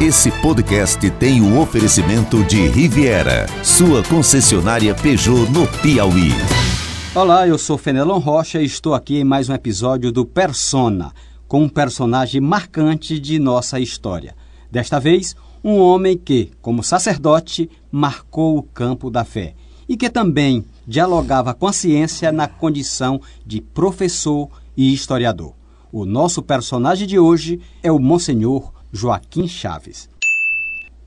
Esse podcast tem o oferecimento de Riviera, sua concessionária Peugeot no Piauí. Olá, eu sou Fenelon Rocha e estou aqui em mais um episódio do Persona, com um personagem marcante de nossa história. Desta vez, um homem que, como sacerdote, marcou o campo da fé e que também dialogava com a ciência na condição de professor e historiador. O nosso personagem de hoje é o Monsenhor Joaquim Chaves.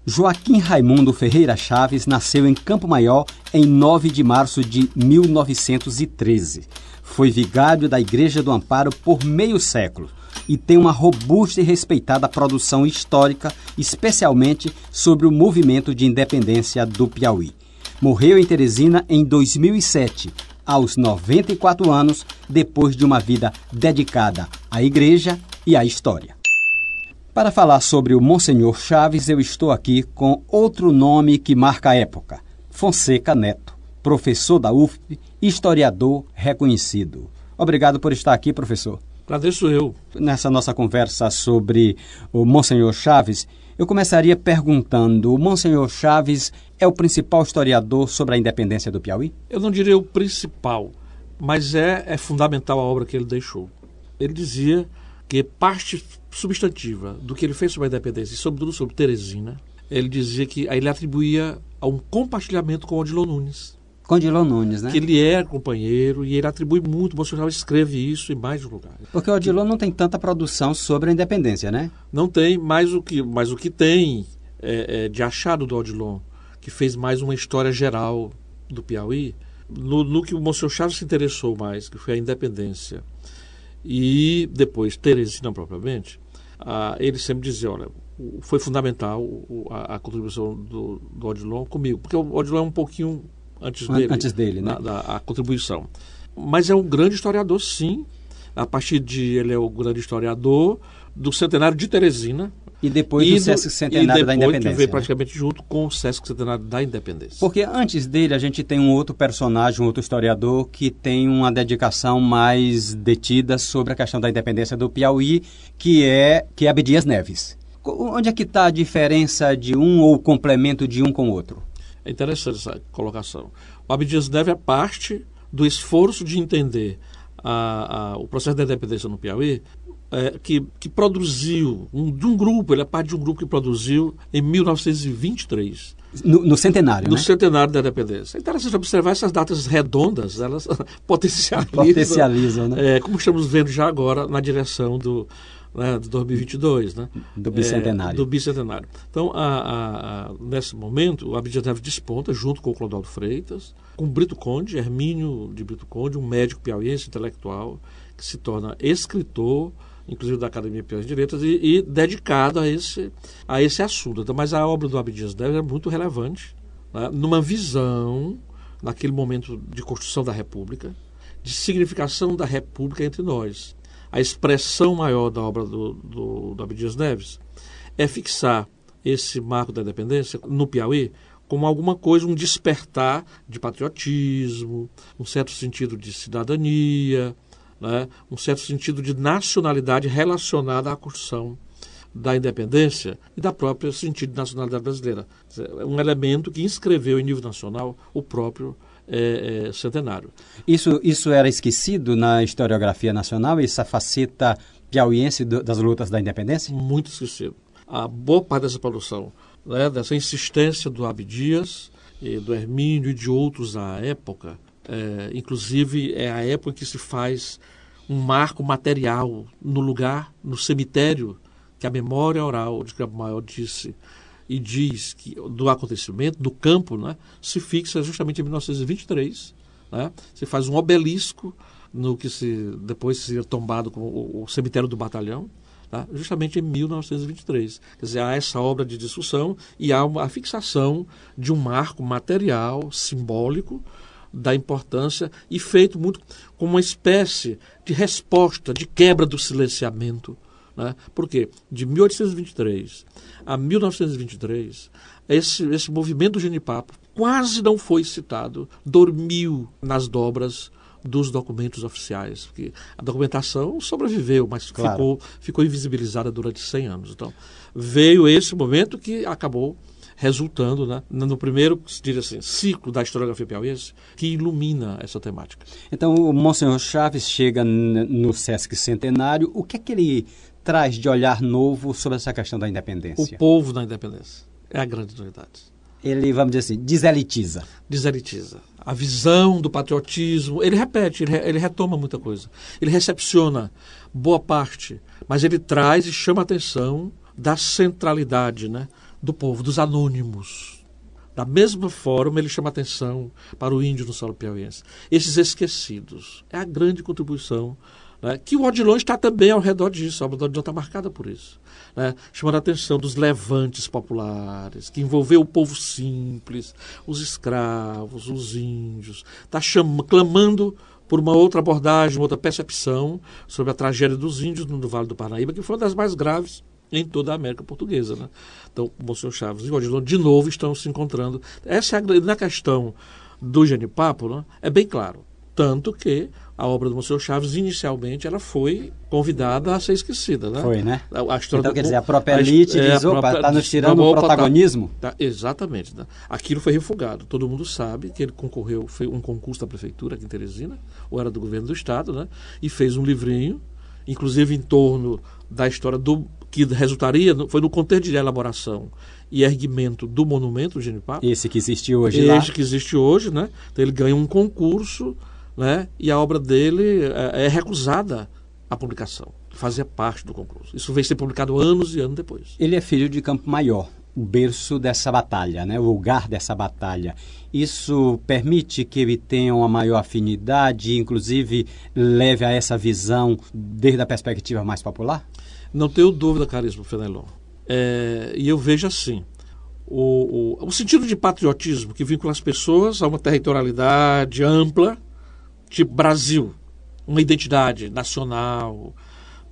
Joaquim Raimundo Ferreira Chaves nasceu em Campo Maior em 9 de março de 1913. Foi vigário da Igreja do Amparo por meio século e tem uma robusta e respeitada produção histórica, especialmente sobre o movimento de independência do Piauí. Morreu em Teresina em 2007, aos 94 anos, depois de uma vida dedicada à igreja e à história. Para falar sobre o Monsenhor Chaves, eu estou aqui com outro nome que marca a época: Fonseca Neto, professor da UFP, historiador reconhecido. Obrigado por estar aqui, professor. Agradeço eu. Nessa nossa conversa sobre o Monsenhor Chaves, eu começaria perguntando: o Monsenhor Chaves é o principal historiador sobre a independência do Piauí? Eu não diria o principal, mas é, é fundamental a obra que ele deixou. Ele dizia que parte substantiva do que ele fez sobre a independência, e sobretudo sobre Teresina, ele dizia que ele atribuía a um compartilhamento com Odilon Nunes. Com Odilon Nunes, né? Que ele é companheiro e ele atribui muito, o Bolsonaro escreve isso em mais de um lugar. Porque o Odilon não tem tanta produção sobre a independência, né? Não tem, mas o que, mas o que tem é, é, de achado do Odilon, que fez mais uma história geral do Piauí, no, no que o Monsenhor Chaves se interessou mais, que foi a independência, e depois Teresina propriamente, ah, ele sempre dizia, olha, foi fundamental a, a contribuição do, do, Odilon comigo, porque o Odilon é um pouquinho antes dele, antes dele né? Na, da, a contribuição. Mas é um grande historiador, sim. A partir de ele é o grande historiador do centenário de Teresina, e depois e do Sesc Centenário da Independência. que veio praticamente junto com o Sesc Centenário da Independência. Porque antes dele a gente tem um outro personagem, um outro historiador que tem uma dedicação mais detida sobre a questão da independência do Piauí, que é, que é Abdias Neves. Onde é que está a diferença de um ou o complemento de um com o outro? É interessante essa colocação. O Abdias Neves é parte do esforço de entender a, a, o processo da independência no Piauí é, que, que produziu, um, de um grupo, ele é parte de um grupo que produziu em 1923. No, no centenário, No né? centenário da independência. É interessante observar essas datas redondas, elas potencializam. Potencializam, né? É, como estamos vendo já agora na direção do, né, de 2022, né? Do bicentenário. É, do bicentenário. Então, a, a, a, nesse momento, o Abdias Neves desponta junto com o Clodoaldo Freitas, com Brito Conde, Hermínio de Brito Conde, um médico piauiense intelectual, que se torna escritor, inclusive da Academia de Letras, e, e, dedicado a esse, a esse assunto. Então, mas a obra do Abdias Neves é muito relevante, né, numa visão, naquele momento de construção da República, de significação da República entre nós. A expressão maior da obra do, do, do Abdias Neves é fixar esse marco da independência no Piauí como alguma coisa, um despertar de patriotismo, um certo sentido de cidadania, né, um certo sentido de nacionalidade relacionada à construção da independência e da própria sentido de nacionalidade brasileira. É um elemento que inscreveu em nível nacional o próprio é, é, centenário. Isso, isso era esquecido na historiografia nacional, essa faceta piauiense do, das lutas da independência? Muito esquecido. A boa parte dessa produção, né, dessa insistência do Abdias, e do Hermínio e de outros à época, é, inclusive, é a época em que se faz um marco material no lugar, no cemitério, que a memória oral de Campo Maior disse e diz que do acontecimento, do campo, né, se fixa justamente em 1923. Né, se faz um obelisco no que se depois seria tombado como o, o cemitério do batalhão, tá, justamente em 1923. Quer dizer, há essa obra de discussão e há uma, a fixação de um marco material, simbólico, da importância e feito muito como uma espécie de resposta, de quebra do silenciamento. Né? Por quê? De 1823 a 1923, esse, esse movimento do genipapo quase não foi citado, dormiu nas dobras dos documentos oficiais. Porque a documentação sobreviveu, mas claro. ficou, ficou invisibilizada durante 100 anos. Então, veio esse momento que acabou resultando né, no primeiro assim, ciclo da historiografia piauiense que ilumina essa temática. Então, o Monsenhor Chaves chega no Sesc Centenário. O que é que ele traz de olhar novo sobre essa questão da independência? O povo da independência. É a grande novidade. Ele, vamos dizer assim, deselitiza. Deselitiza. A visão do patriotismo, ele repete, ele, ele retoma muita coisa. Ele recepciona boa parte, mas ele traz e chama a atenção da centralidade, né? Do povo, dos anônimos. Da mesma forma, ele chama atenção para o índio no solo piauiense. Esses esquecidos. É a grande contribuição né, que o Odilon está também ao redor disso. A obra do Odilon está marcada por isso. Né, chamando a atenção dos levantes populares, que envolveu o povo simples, os escravos, os índios. Está clamando por uma outra abordagem, uma outra percepção sobre a tragédia dos índios no Vale do Parnaíba, que foi uma das mais graves em toda a América Portuguesa. Né? Então, o Monsenhor Chaves e o Odilon, de novo, estão se encontrando. Essa é a, na questão do genipapo, né, é bem claro. Tanto que a obra do Monsenhor Chaves, inicialmente, ela foi convidada a ser esquecida. Né? Foi, né? A, a então, quer dizer, a própria elite a, diz, é, opa, está nos tirando o protagonismo? Tá, tá, exatamente. Né? Aquilo foi refugado. Todo mundo sabe que ele concorreu, foi um concurso da prefeitura aqui em Teresina, ou era do governo do estado, né? e fez um livrinho, inclusive em torno da história do que resultaria, foi no contexto de elaboração e erguimento do monumento do Genipapo. Esse que existe hoje Esse lá. que existe hoje, né? Então ele ganha um concurso, né? E a obra dele é, é recusada a publicação. Fazia parte do concurso. Isso veio ser publicado anos e anos depois. Ele é filho de Campo Maior, o berço dessa batalha, né? o lugar dessa batalha. Isso permite que ele tenha uma maior afinidade, inclusive leve a essa visão desde a perspectiva mais popular? Não tenho dúvida, caríssimo Fenelon. É, e eu vejo assim: o, o, o, sentido de patriotismo que vincula as pessoas a uma territorialidade ampla, tipo Brasil, uma identidade nacional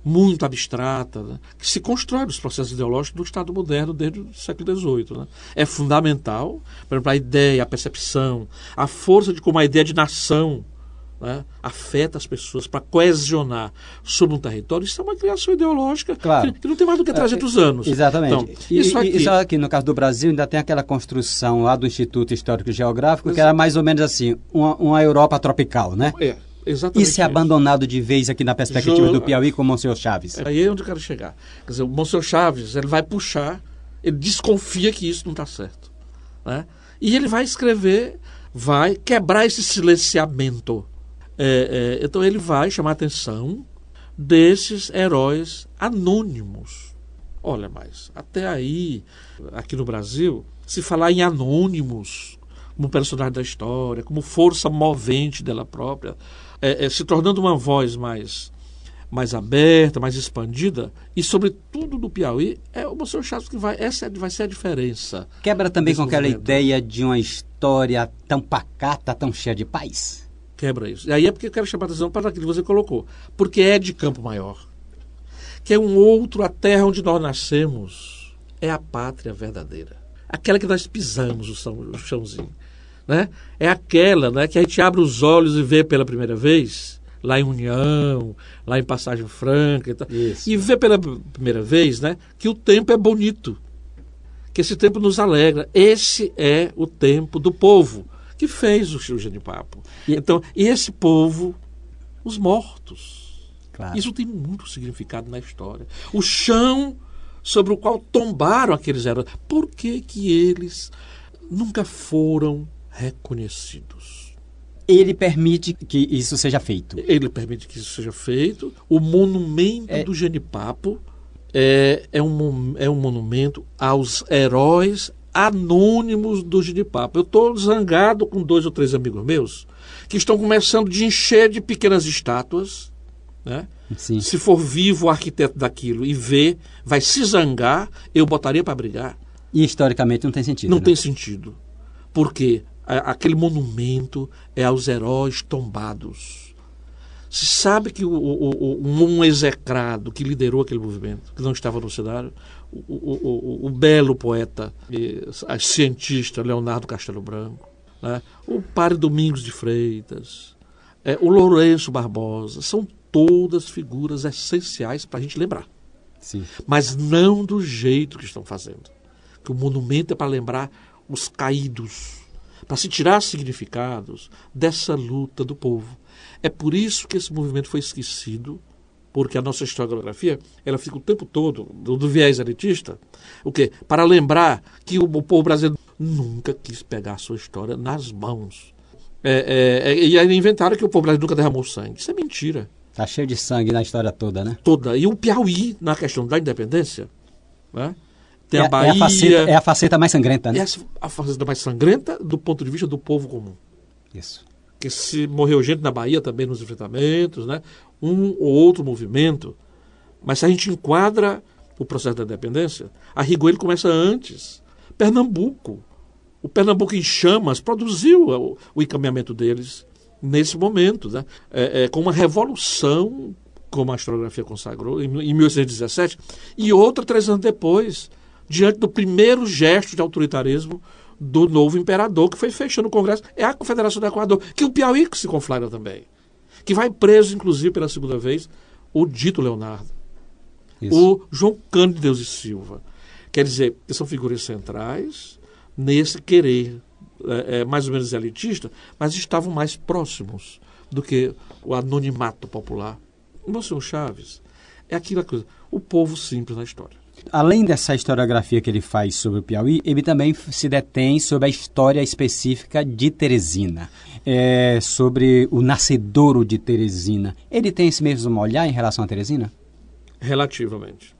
muito abstrata, né, que se constrói nos processos ideológicos do Estado moderno desde o século XVIII. Né? É fundamental, por exemplo, a ideia, a percepção, a força de como a ideia de nação né, afeta as pessoas para coesionar sobre um território, isso é uma criação ideológica claro. que, que, não tem mais do que 300 é, anos. Exatamente. Então, e, isso, aqui... isso aqui, no caso do Brasil, ainda tem aquela construção lá do Instituto Histórico e Geográfico, que era mais ou menos assim, uma, uma Europa tropical, né? É. Exatamente isso é abandonado de vez aqui na perspectiva jo... do Piauí com o Monsenhor Chaves. É aí é onde eu quero chegar. Quer dizer, o Monsenhor Chaves ele vai puxar, ele desconfia que isso não está certo. Né? E ele vai escrever, vai quebrar esse silenciamento é, é, então ele vai chamar a atenção desses heróis anônimos. Olha, mas até aí, aqui no Brasil, se falar em anônimos como personagem da história, como força movente dela própria, é, é, se tornando uma voz mais mais aberta, mais expandida, e sobretudo do Piauí, é o Monsenhor Chaves que vai, essa é, vai ser a diferença. Quebra também com aquela ideia de uma história tão pacata, tão cheia de paz? Quebra isso. E aí é porque eu quero chamar a atenção para aquilo que você colocou. Porque é de Campo Maior. Que é um outro, a terra onde nós nascemos é a pátria verdadeira. Aquela que nós pisamos o, chão, o chãozinho. Né? É aquela né, que a gente abre os olhos e vê pela primeira vez, lá em União, lá em Passagem Franca e tal. Isso. E vê pela primeira vez né, que o tempo é bonito. Que esse tempo nos alegra. Esse é o tempo do povo que fez o Genipapo. E, então, esse povo, os mortos. Claro. Isso tem muito significado na história. O chão sobre o qual tombaram aqueles heróis. Por que, que eles nunca foram reconhecidos? Ele permite que isso seja feito. Ele permite que isso seja feito. O monumento é... do Genipapo é, é, um, é um monumento aos heróis anônimos do Giripapo. Eu estou zangado com dois ou três amigos meus que estão começando de encher de pequenas estátuas. Né? Sim. Se for vivo o arquiteto daquilo e ver, vai se zangar, eu botaria para brigar. E historicamente não tem sentido. Não né? tem sentido. Porque aquele monumento é aos heróis tombados. Se sabe que o, o, o, um execrado que liderou aquele movimento, que não estava no cenário, o, o, o, belo poeta e cientista Leonardo Castelo Branco, né? o Padre Domingos de Freitas, é, o Lourenço Barbosa, são todas figuras essenciais para a gente lembrar. Sim. Mas não do jeito que estão fazendo. Que o monumento é para lembrar os caídos, para se tirar significados dessa luta do povo. É por isso que esse movimento foi esquecido, porque a nossa historiografia ela fica o tempo todo do, do viés elitista, o quê? Para lembrar que o, o, povo brasileiro nunca quis pegar a sua história nas mãos. É, é, é, e aí inventaram que o povo brasileiro nunca derramou sangue. Isso é mentira. Tá cheio de sangue na história toda, né? Toda. E o Piauí, na questão da independência, né? tem é, a Bahia. É a, faceta, é a faceta mais sangrenta, né? É a faceta mais sangrenta do ponto de vista do povo comum. Isso. Que se morreu gente na Bahia também nos enfrentamentos, né? um ou outro movimento. Mas se a gente enquadra o processo da independência, a rigor ele começa antes. Pernambuco. O Pernambuco em chamas produziu o, o encaminhamento deles nesse momento, né? É, é, com uma revolução, como a historiografia consagrou, em, em 1817, e outra três anos depois, diante do primeiro gesto de autoritarismo do novo imperador, que foi fechando o Congresso, é a Confederação do Equador, que o Piauí se conflagra também. Que vai preso, inclusive, pela segunda vez, o dito Leonardo. Isso. O João Cândido Deus e Silva. Quer dizer, são figuras centrais nesse querer é, é, mais ou menos elitista, mas estavam mais próximos do que o anonimato popular. O senhor Chaves é aquela coisa, o povo simples na história. Além dessa historiografia que ele faz sobre o Piauí, ele também se detém sobre a história específica de Teresina, é, sobre o nascedouro de Teresina. Ele tem esse mesmo olhar em relação a Teresina? Relativamente.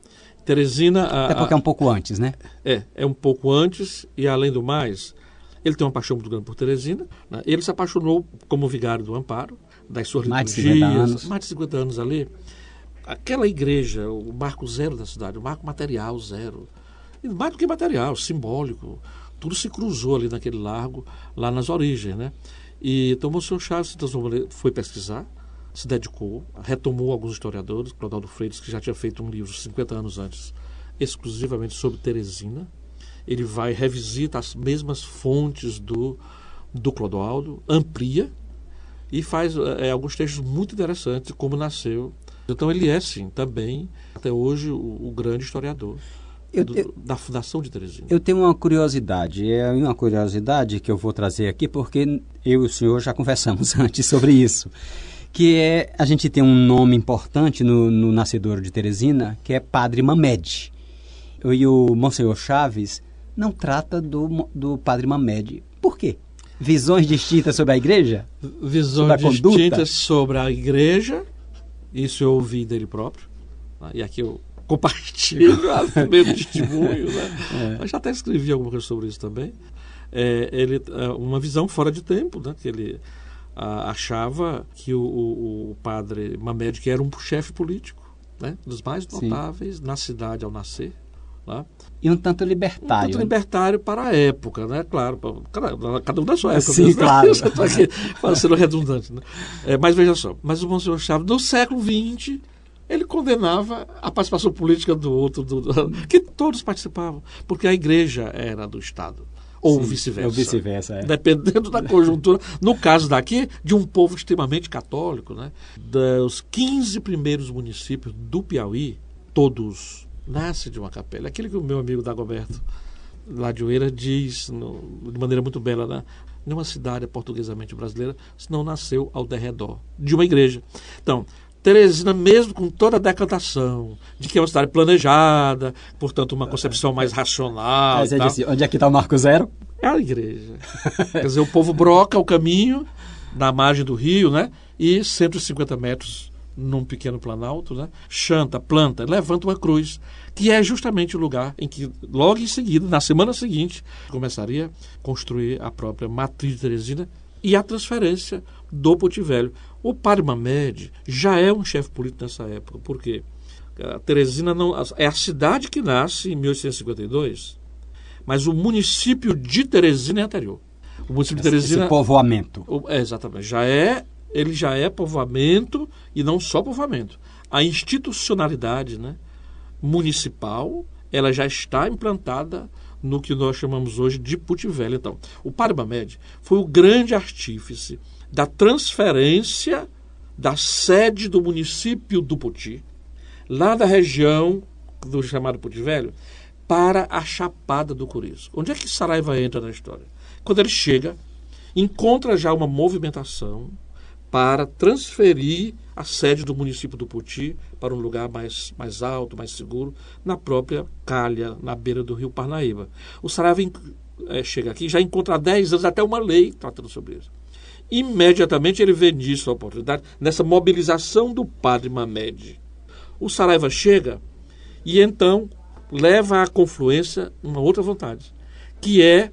Teresina. A, Até porque é um pouco antes, né? É, é um pouco antes, e além do mais, ele tem uma paixão muito grande por Teresina. Né? Ele se apaixonou como vigário do Amparo, das suas mais liturgias. De 50 anos. Mais de 50 anos ali. Aquela igreja, o marco zero da cidade, o marco material zero. E mais do que material, simbólico. Tudo se cruzou ali naquele largo, lá nas origens, né? E então o senhor Chaves foi pesquisar, se dedicou, retomou alguns historiadores, Clodoaldo Freitas, que já tinha feito um livro 50 anos antes, exclusivamente sobre Teresina, ele vai revisita as mesmas fontes do, do Clodoaldo, amplia e faz é, alguns textos muito interessantes como nasceu. Então ele é, sim, também, até hoje, o, o grande historiador. Eu, do, eu, da Fundação de Teresina. Eu tenho uma curiosidade, é uma curiosidade que eu vou trazer aqui, porque eu e o senhor já conversamos antes sobre isso, que é, a gente tem um nome importante no, no nascedor de Teresina, que é Padre Mamed. E o Monsenhor Chaves não trata do, do padre Mamed. Por quê? Visões distintas sobre a igreja? Visões sobre distintas sobre a igreja. Isso eu ouvi dele próprio. Né? E aqui eu compartilho meu testemunho. Né? É. Eu já até escrevi alguma coisa sobre isso também. É, ele, é uma visão fora de tempo, né? que ele a, achava que o, o, o, padre Mamed que era um chefe político, né? dos mais notáveis Sim. na cidade ao nascer. Né? E um tanto libertário. Um tanto libertário para a época, né? Claro, para, cada um da sua época. Sim, mesmo, claro. Né? Estou aqui sendo redundante. Né? É, mas veja só, mas o Monsenhor Chaves, no século XX, ele condenava a participação política do outro, do, do, que todos participavam, porque a igreja era do Estado. Ou vice-versa. Vice-versa, é. Dependendo da conjuntura. No caso daqui, de um povo extremamente católico, né? Dos 15 primeiros municípios do Piauí, todos nasce de uma capela. Aquilo que o meu amigo Dagoberto lá de Oeira diz no, de maneira muito bela, né? Nenhuma cidade é portuguesamente brasileira se não nasceu ao derredor de uma igreja. Então, Teresina, mesmo com toda a decantação de que é uma cidade planejada, portanto, uma concepção mais racional. Mas disse, onde é que está o Marco Zero? É a igreja. Quer dizer, o povo broca o caminho na margem do rio, né? E 150 metros num pequeno planalto, né? chanta, planta, levanta uma cruz, que é justamente o lugar em que, logo em seguida, na semana seguinte, começaria a construir a própria matriz de Teresina e a transferência do Velho. O padre Mamed já é um chefe político nessa época, porque a Teresina não é a cidade que nasce em 1852, mas o município de Teresina é anterior. O município de Teresina. Esse povoamento. É, exatamente. Já é ele já é povoamento e não só povoamento. A institucionalidade né, municipal ela já está implantada no que nós chamamos hoje de Puti Velho. Então, o Padre Mamed foi o grande artífice da transferência da sede do município do Poti, lá da região do chamado Poti Velho, para a Chapada do Curisco. Onde é que Saraiva entra na história? Quando ele chega, encontra já uma movimentação para transferir a sede do município do Poti para um lugar mais, mais alto, mais seguro, na própria calha, na beira do rio Parnaíba. O Saraiva é, chega aqui já encontra há 10 anos até uma lei tratando sobre isso. Imediatamente ele vê nisso a oportunidade, nessa mobilização do padre Mamed. O Saraiva chega e então leva à confluência uma outra vontade, que é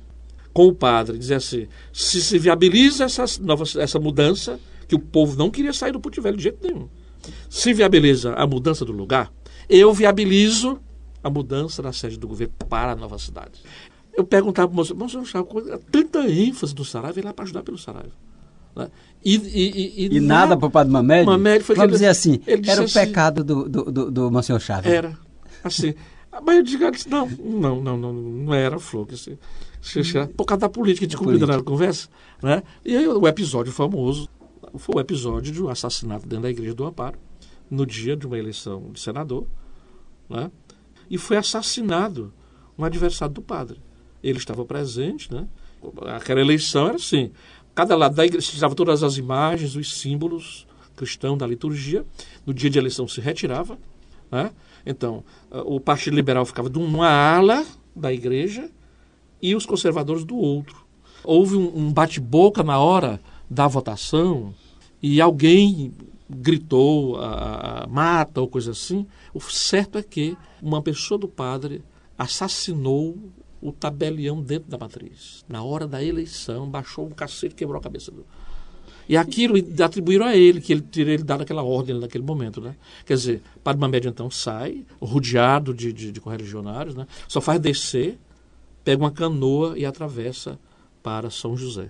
com o padre dizer assim: se se viabiliza essa, nova, essa mudança, que o povo não queria sair do Porto Velho de jeito nenhum. Se viabiliza a mudança do lugar, eu viabilizo a mudança da sede do governo para a nova cidade. Eu perguntava para o moço, moço, tanta ênfase no Saraiva, ele lá para ajudar pelo Saraiva. Né? E, e, e, e nada para o padre Mamed? Mamed foi Vamos ele, dizer assim, era o assim, pecado do, do, do, do Monsenhor Chaves. Era, assim. Mas eu digo, não, não, não, não, não era flor. Assim, por causa da política, de comida na conversa. Né? E aí o episódio famoso foi o episódio de um assassinato dentro da igreja do Amparo, no dia de uma eleição de senador. Né? E foi assassinado um adversário do padre. Ele estava presente, né? Aquela eleição era assim: Cada lado da igreja tirava todas as imagens, os símbolos cristãos da liturgia. No dia de eleição se retirava. Né? Então, o Partido Liberal ficava de uma ala da igreja e os conservadores do outro. Houve um, bate-boca na hora da votação e alguém gritou a, a, mata ou coisa assim. O certo é que uma pessoa do padre assassinou o tabelião dentro da matriz. Na hora da eleição, baixou um cacete e quebrou a cabeça do. E aquilo atribuíram a ele, que ele teria ele dado aquela ordem naquele momento. Né? Quer dizer, Padre Mamed então sai, rodeado de, de, de correligionários, né? só faz descer, pega uma canoa e atravessa para São José,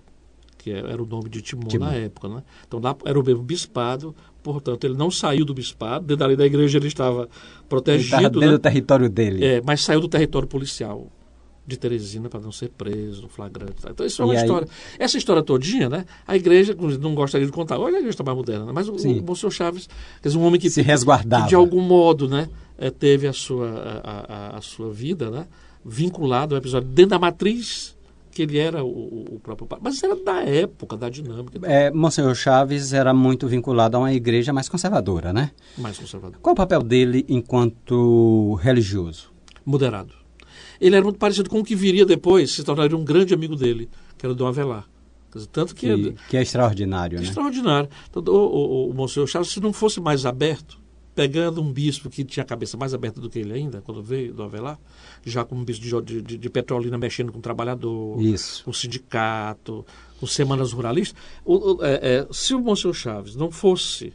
que é, era o nome de Timon, Timon. na época. Né? Então era o mesmo bispado, portanto ele não saiu do bispado, dentro da igreja ele estava protegido. Ele estava dentro né? do território dele. É, mas saiu do território policial de Teresina para não ser preso, flagrante. Então, isso é uma e história. Aí... Essa história todinha, né? A igreja não gostaria de contar. Olha, a igreja está mais moderna, né? mas o, o Monsenhor Chaves, quer dizer, um homem que se resguardava. Que, de algum modo, né, é, teve a sua, a, a, a, sua vida, né, vinculado ao episódio dentro da matriz que ele era o, o próprio pai. Mas era da época, da dinâmica. É, Monsenhor Chaves era muito vinculado a uma igreja mais conservadora, né? Mais conservadora. Qual o papel dele enquanto religioso? Moderado ele era muito parecido com o que viria depois, se tornaria um grande amigo dele, que era o Dom Avelar. Tanto que, que, que é extraordinário, né? Extraordinário. Então, o, o, o Monsenhor Charles, se não fosse mais aberto, pegando um bispo que tinha a cabeça mais aberta do que ele ainda, quando veio do Avelar, já como bispo de, de, de Petrolina mexendo com o trabalhador, Isso. com o sindicato, com semanas ruralistas. O, o, é, é, se o Monsenhor Chaves não fosse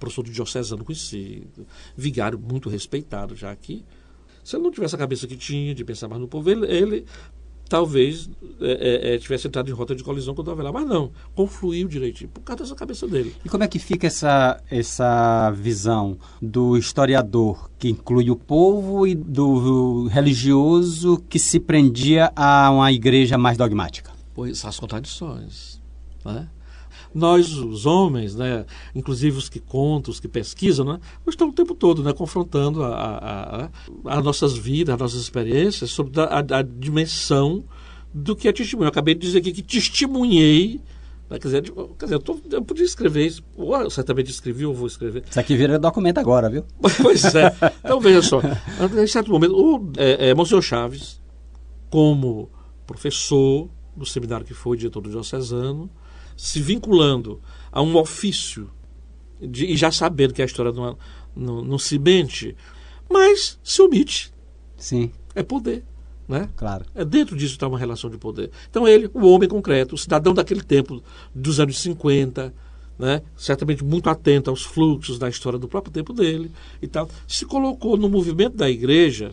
professor de diocesano conhecido, vigário muito respeitado já aqui, se ele não tivesse a cabeça que tinha de pensar mais no povo, ele, ele talvez é, é, é tivesse entrado em rota de colisão com o Avelar. Mas não, confluiu direitinho, por causa dessa cabeça dele. E como é que fica essa, essa visão do historiador que inclui o povo e do religioso que se prendia a uma igreja mais dogmática? Pois, as contradições. Né? Nós, os homens, né, inclusive os que contam, os que pesquisam, né, estão o tempo todo né, confrontando a, a, a, a nossas vidas, as nossas experiências sobre a, a, dimensão do que é testemunho. Eu acabei de dizer aqui que testemunhei né, Quer dizer, quer dizer eu, tô, eu, podia escrever isso, ou eu certamente escrevi ou vou escrever. Isso aqui vira documento agora, viu? pois é. Então, veja só. Em certo momento, o é, é, Monsenhor Chaves, como professor do seminário que foi diretor do diocesano, se vinculando a um ofício de, e já sabendo que a história não, não, não se mente, mas se omite. Sim. É poder. Né? Claro. É dentro disso está uma relação de poder. Então ele, o homem concreto, o cidadão daquele tempo, dos anos 50, né? certamente muito atento aos fluxos da história do próprio tempo dele e tal, se colocou no movimento da igreja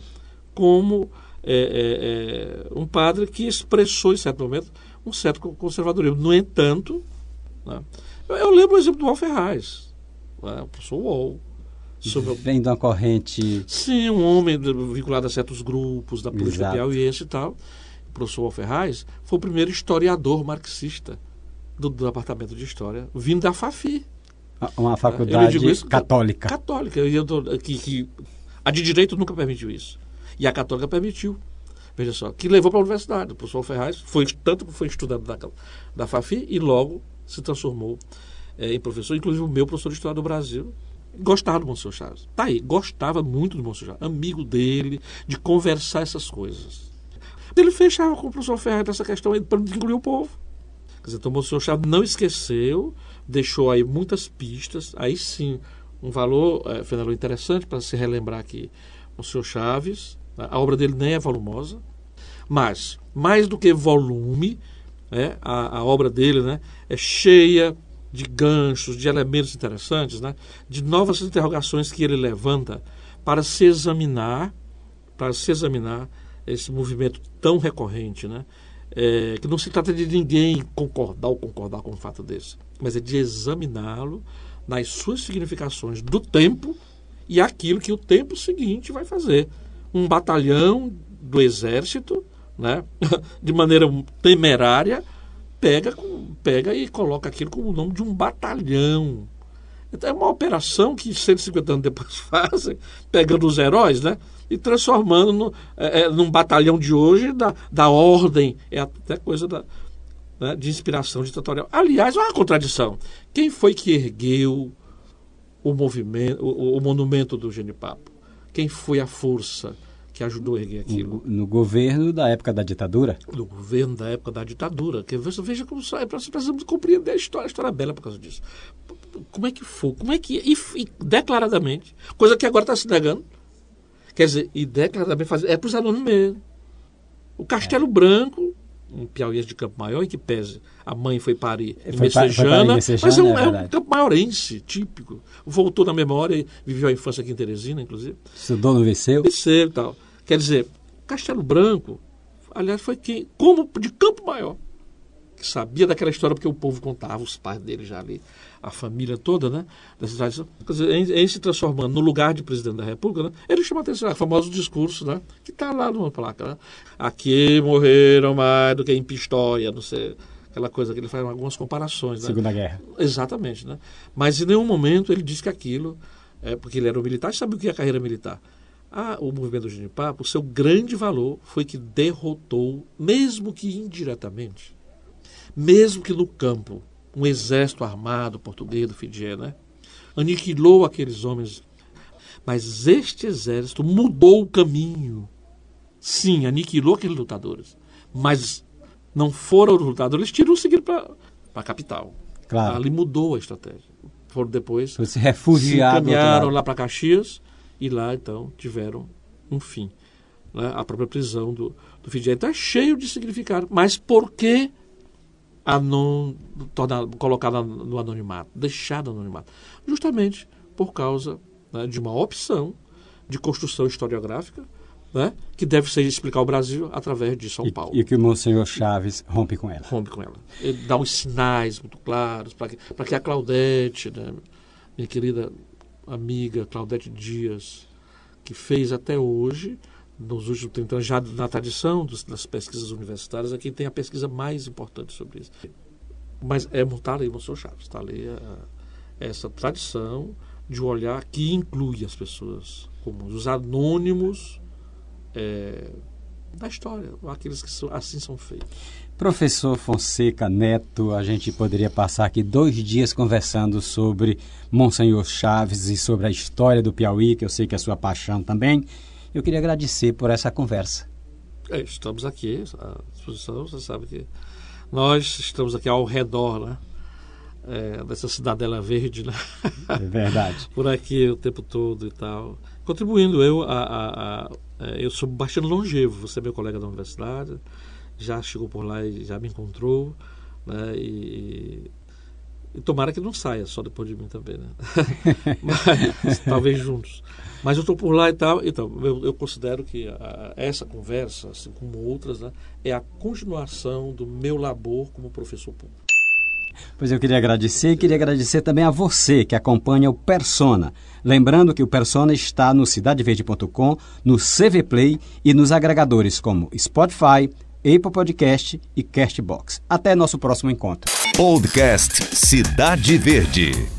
como é, é, é, um padre que expressou, em certo momento, um certo conservadorismo. No entanto, né, eu, eu, lembro o exemplo do Alferraz, né, o professor Wall. Sobre... Vem de uma corrente. Sim, um homem vinculado a certos grupos da política piauiense e tal. O professor Alferraz foi o primeiro historiador marxista do, do departamento de História, vindo da FAFI. Uma faculdade isso, católica. Católica. Que, que, a de Direito nunca permitiu isso. E a católica permitiu. Veja só, que levou para a universidade. O professor Ferraz foi tanto foi estudante da, da FAFI e logo se transformou é, em professor, inclusive o meu professor de História do Brasil, gostava do Monsenhor Chaves. Tá aí, gostava muito do Monsenhor Chaves, amigo dele, de conversar essas coisas. Ele fechava com o professor Ferraz nessa questão para incluir o povo. Quer dizer, então o Monsenhor Chaves não esqueceu, deixou aí muitas pistas, aí sim, um valor, é, Fernando, interessante para se relembrar aqui. O Monsenhor Chaves, a obra dele nem é volumosa, mas, mais do que volume, é, a, a obra dele né, é cheia de ganchos, de elementos interessantes, né, de novas interrogações que ele levanta para se examinar, para se examinar esse movimento tão recorrente, né, é, que não se trata de ninguém concordar ou concordar com um fato desse, mas é de examiná-lo nas suas significações do tempo e aquilo que o tempo seguinte vai fazer. Um batalhão do exército, né, de maneira temerária, pega, pega e coloca aquilo como o nome de um batalhão. Então é uma operação que 150 anos depois fazem, pegando os heróis, né? E transformando no, é, é, num batalhão de hoje da, da ordem. É até coisa da, né, de inspiração ditatorial. Aliás, uma contradição. Quem foi que ergueu o movimento, o, o monumento do Genipapo? Quem foi a força? que ajudou a erguer aquilo. No, no, governo da época da ditadura? No governo da época da ditadura. Que você veja como é para precisamos compreender a história, a história é bela por causa disso. Como é que foi? Como é que. E, e declaradamente, coisa que agora está se negando. Quer dizer, e declaradamente fazer. É para os alunos mesmo. O Castelo é. Branco, um piauiense de Campo Maior, em que pese a mãe foi foi Messejana, mas é um, é, é um Campo Maiorense típico. Voltou na memória e viveu a infância aqui em Teresina, inclusive. Estudou no Viseu? Viseu e tal. Quer dizer, Castelo Branco, aliás, foi quem, como de Campo Maior, que sabia daquela história porque o povo contava, os pais dele já ali, a família toda, né? Dessa tradição. Quer dizer, em, em, se transformando no lugar de presidente da República, né, ele chama a atenção, o famoso discurso, né? Que está lá numa placa, né? Aqui morreram mais do que em Pistoia, não sei aquela coisa que ele faz algumas comparações. Né? Segunda Guerra. Exatamente, né? Mas em nenhum momento ele diz que aquilo, é, porque ele era um militar, sabe o que é a carreira militar? Ah, o movimento do Genipapo, o seu grande valor foi que derrotou, mesmo que indiretamente, mesmo que no campo, um exército armado português do Fidjé, né? aniquilou aqueles homens. Mas este exército mudou o caminho. Sim, aniquilou aqueles lutadores. Mas não foram os lutadores, eles tiram seguir para a capital. Claro. Ali mudou a estratégia. Foram depois. Se refugiaram. Caminharam lá para Caxias e lá então tiveram um fim. Né? A própria prisão do, do Fidel. Então é cheio de significado. Mas por que anon, tornar, colocada no anonimato, deixada no anonimato? Justamente por causa né, de uma opção de construção historiográfica né, que deve ser explicar o Brasil através de São e, Paulo. E que o Monsenhor Chaves rompe com ela. Rompe com ela. Ele dá os sinais muito claros para que, que a Claudete, né, minha querida amiga Claudete Dias, que fez até hoje, nos últimos 30 anos, já na tradição dos, das pesquisas universitárias, é quem tem a pesquisa mais importante sobre isso. Mas é está ali seu Chaves, está ali a, essa tradição de olhar que inclui as pessoas comuns, os anônimos é, da história, aqueles que são, assim são feitos. Professor Fonseca Neto, a gente poderia passar aqui dois dias conversando sobre Monsenhor Chaves e sobre a história do Piauí, que eu sei que é sua paixão também. Eu queria agradecer por essa conversa. É, estamos aqui, à disposição, você sabe que nós estamos aqui ao redor, né? É, dessa cidadela verde, né? É verdade. por aqui o tempo todo e tal. Contribuindo, eu, a, a, a, é, eu sou bastante longevo, você é meu colega da universidade, já chegou por lá e já me encontrou, né? E, e tomara que não saia só depois de mim também, né? Mas, talvez juntos. Mas eu estou por lá e tal. Então, eu, eu considero que a, essa conversa, assim como outras, né, é a continuação do meu labor como professor público. Pois eu queria agradecer e queria agradecer também a você que acompanha o Persona. Lembrando que o Persona está no cidadeverde.com, no CV Play e nos agregadores como Spotify, Apple Podcast e Castbox. Até nosso próximo encontro. Podcast Cidade Verde.